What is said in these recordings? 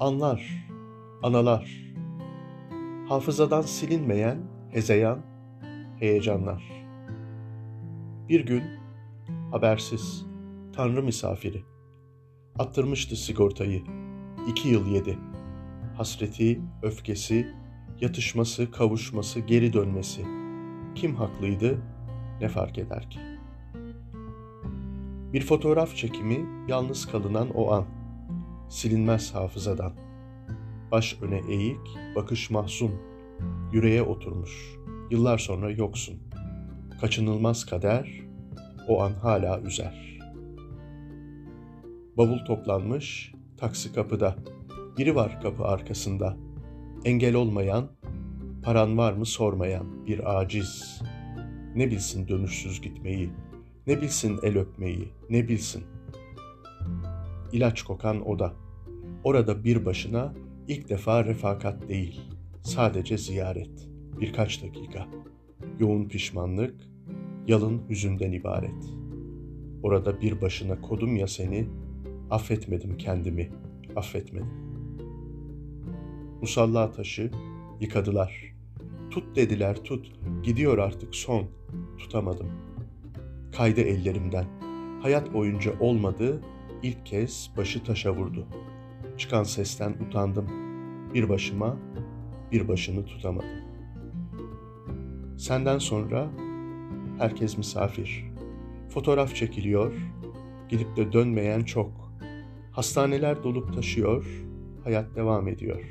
Anlar, analar, hafızadan silinmeyen hezeyan, heyecanlar. Bir gün habersiz, tanrı misafiri, attırmıştı sigortayı, iki yıl yedi. Hasreti, öfkesi, yatışması, kavuşması, geri dönmesi. Kim haklıydı, ne fark eder ki? Bir fotoğraf çekimi yalnız kalınan o an. Silinmez hafızadan. Baş öne eğik, bakış mahzun. Yüreğe oturmuş. Yıllar sonra yoksun. Kaçınılmaz kader o an hala üzer. Bavul toplanmış, taksi kapıda. Biri var kapı arkasında. Engel olmayan, paran var mı sormayan bir aciz. Ne bilsin dönüşsüz gitmeyi, ne bilsin el öpmeyi, ne bilsin. İlaç kokan oda. Orada bir başına ilk defa refakat değil, sadece ziyaret. Birkaç dakika. Yoğun pişmanlık, yalın hüzünden ibaret. Orada bir başına kodum ya seni, affetmedim kendimi, affetmedim. Musalla taşı yıkadılar. Tut dediler tut, gidiyor artık son, tutamadım. Kaydı ellerimden. Hayat boyunca olmadı, ilk kez başı taşa vurdu. Çıkan sesten utandım. Bir başıma, bir başını tutamadım. Senden sonra herkes misafir. Fotoğraf çekiliyor, gidip de dönmeyen çok. Hastaneler dolup taşıyor, hayat devam ediyor.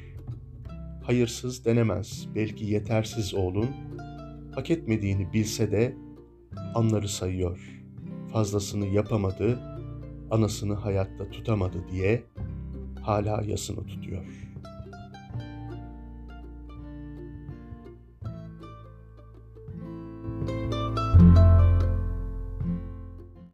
Hayırsız denemez, belki yetersiz oğlun, hak etmediğini bilse de anları sayıyor. Fazlasını yapamadı, anasını hayatta tutamadı diye hala yasını tutuyor.''